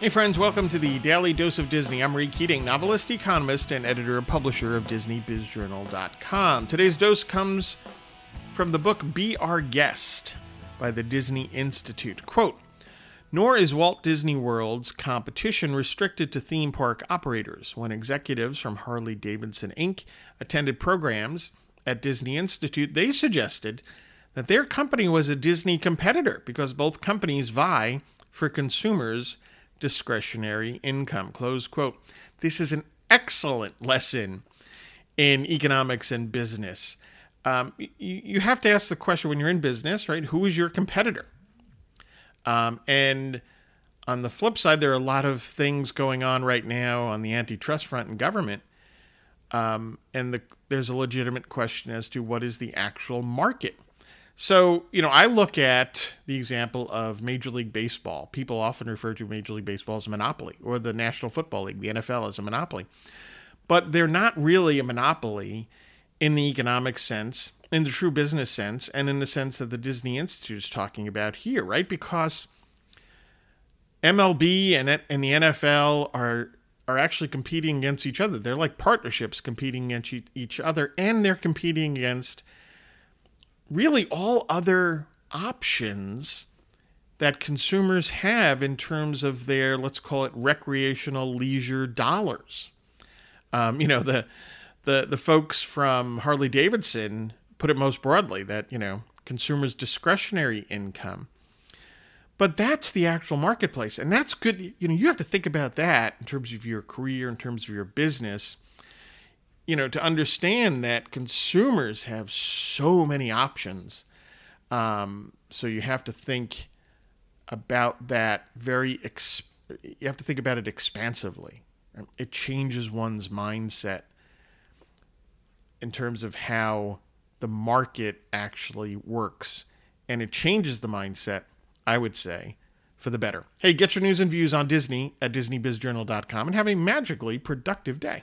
Hey, friends, welcome to the Daily Dose of Disney. I'm Reed Keating, novelist, economist, and editor and publisher of DisneyBizJournal.com. Today's dose comes from the book Be Our Guest by the Disney Institute. Quote Nor is Walt Disney World's competition restricted to theme park operators. When executives from Harley Davidson Inc. attended programs at Disney Institute, they suggested that their company was a Disney competitor because both companies vie for consumers' discretionary income. Close quote. This is an excellent lesson in economics and business. Um, you, you have to ask the question when you're in business, right? Who is your competitor? Um, and on the flip side, there are a lot of things going on right now on the antitrust front in government. Um, and the, there's a legitimate question as to what is the actual market so, you know, I look at the example of Major League Baseball. People often refer to Major League Baseball as a monopoly, or the National Football League, the NFL, as a monopoly. But they're not really a monopoly in the economic sense, in the true business sense, and in the sense that the Disney Institute is talking about here, right? Because MLB and, and the NFL are are actually competing against each other. They're like partnerships competing against each other, and they're competing against – really all other options that consumers have in terms of their, let's call it recreational leisure dollars. Um, you know, the, the, the folks from Harley Davidson put it most broadly that, you know, consumers' discretionary income. But that's the actual marketplace. And that's good. You know, you have to think about that in terms of your career, in terms of your business you know, to understand that consumers have so many options. Um, so you have to think about that very, ex- you have to think about it expansively. It changes one's mindset in terms of how the market actually works. And it changes the mindset, I would say, for the better. Hey, get your news and views on Disney at DisneyBizJournal.com and have a magically productive day.